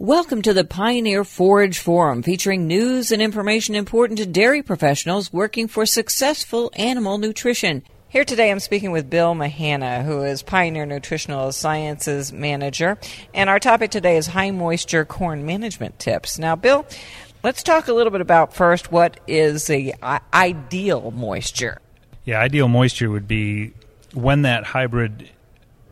Welcome to the Pioneer Forage Forum featuring news and information important to dairy professionals working for successful animal nutrition. Here today, I'm speaking with Bill Mahanna, who is Pioneer Nutritional Sciences Manager, and our topic today is high moisture corn management tips. Now, Bill, let's talk a little bit about first what is the ideal moisture. Yeah, ideal moisture would be when that hybrid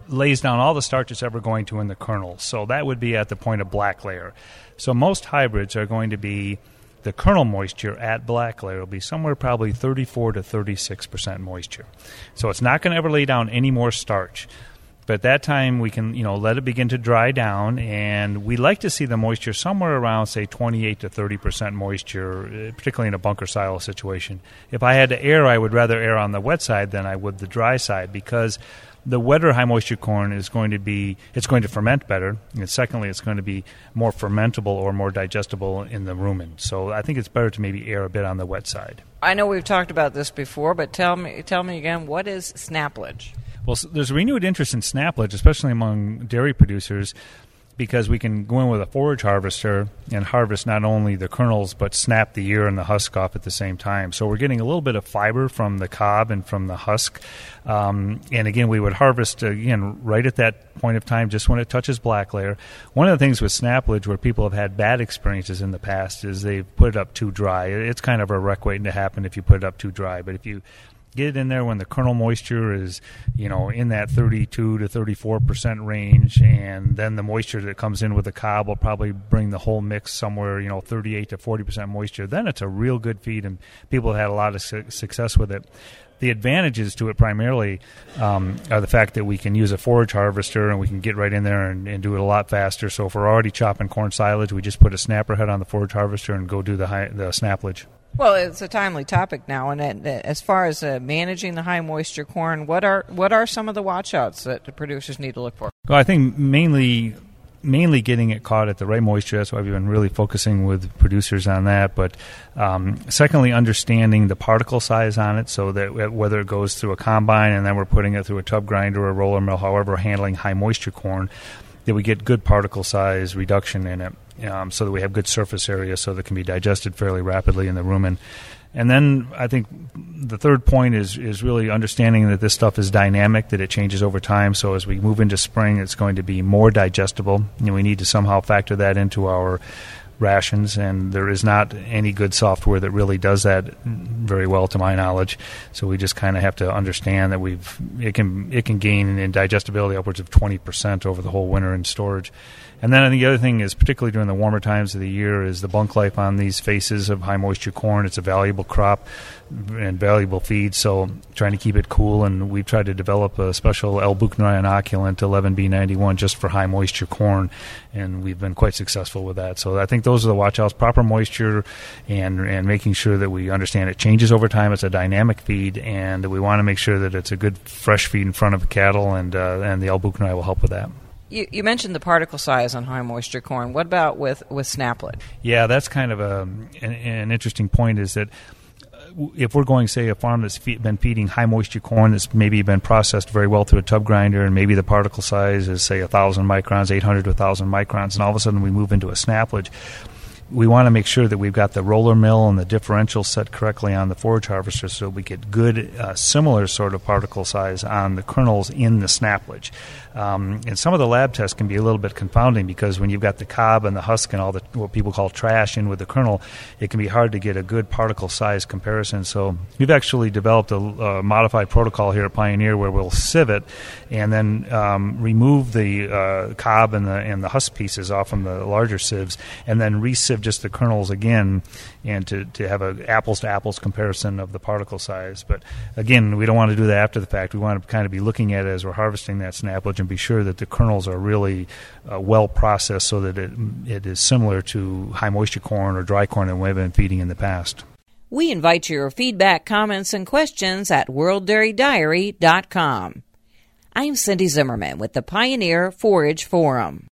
lays down all the starch it's ever going to in the kernel. So that would be at the point of black layer. So most hybrids are going to be the kernel moisture at black layer will be somewhere probably 34 to 36 percent moisture. So it's not going to ever lay down any more starch. But at that time, we can you know let it begin to dry down, and we like to see the moisture somewhere around say 28 to 30 percent moisture, uh, particularly in a bunker silo situation. If I had to err, I would rather err on the wet side than I would the dry side because the wetter high moisture corn is going to be it's going to ferment better and secondly it's going to be more fermentable or more digestible in the rumen. So i think it's better to maybe err a bit on the wet side. I know we've talked about this before but tell me tell me again what is snaplage well, there's renewed interest in snaplage, especially among dairy producers, because we can go in with a forage harvester and harvest not only the kernels but snap the ear and the husk off at the same time. So we're getting a little bit of fiber from the cob and from the husk. Um, and again, we would harvest again right at that point of time, just when it touches black layer. One of the things with snaplage where people have had bad experiences in the past is they've put it up too dry. It's kind of a wreck waiting to happen if you put it up too dry. But if you get it in there when the kernel moisture is you know in that 32 to 34 percent range and then the moisture that comes in with the cob will probably bring the whole mix somewhere you know 38 to 40 percent moisture then it's a real good feed and people have had a lot of su- success with it the advantages to it primarily um, are the fact that we can use a forage harvester and we can get right in there and, and, do it a lot faster. So if we're already chopping corn silage, we just put a snapper head on the forage harvester and go do the high, the snaplage. Well, it's a timely topic now, and as far as uh, managing the high moisture corn, what are what are some of the watchouts that the producers need to look for? Well, I think mainly mainly getting it caught at the right moisture. That's why we've been really focusing with producers on that. But um, secondly, understanding the particle size on it, so that whether it goes through a combine and then we're putting it through a tub grinder or a roller mill, however, handling high moisture corn, that we get good particle size reduction in it um, so that we have good surface area so that it can be digested fairly rapidly in the rumen. And then I think the third point is is really understanding that this stuff is dynamic, that it changes over time. So as we move into spring, it's going to be more digestible, and we need to somehow factor that into our rations. And there is not any good software that really does that very well, to my knowledge. So we just kind of have to understand that we've it can it can gain in digestibility upwards of twenty percent over the whole winter in storage. And then the other thing is, particularly during the warmer times of the year, is the bunk life on these faces of high moisture corn. It's a valuable crop and valuable feed, so trying to keep it cool. And we've tried to develop a special L-buchneri inoculant 11B91 just for high moisture corn, and we've been quite successful with that. So I think those are the watchouts: proper moisture, and and making sure that we understand it changes over time. It's a dynamic feed, and we want to make sure that it's a good fresh feed in front of the cattle, and uh, and the L-buchneri will help with that. You, you, mentioned the particle size on high moisture corn. What about with, with snaplage? Yeah, that's kind of a, an, an interesting point. Is that uh, if we're going, say, a farm that's been feeding high moisture corn that's maybe been processed very well through a tub grinder, and maybe the particle size is say thousand microns, eight hundred to thousand microns, and all of a sudden we move into a snaplage we want to make sure that we've got the roller mill and the differential set correctly on the forage harvester so we get good, uh, similar sort of particle size on the kernels in the snaplage. Um, and some of the lab tests can be a little bit confounding because when you've got the cob and the husk and all the what people call trash in with the kernel, it can be hard to get a good particle size comparison. So we've actually developed a, a modified protocol here at Pioneer where we'll sieve it and then um, remove the uh, cob and the and the husk pieces off from the larger sieves and then re-sieve just the kernels again and to, to have a apples to apples comparison of the particle size. But again, we don't want to do that after the fact. We want to kind of be looking at it as we're harvesting that snaplage and be sure that the kernels are really uh, well processed so that it, it is similar to high moisture corn or dry corn that we've been feeding in the past. We invite your feedback, comments, and questions at worlddairydiary.com. I'm Cindy Zimmerman with the Pioneer Forage Forum.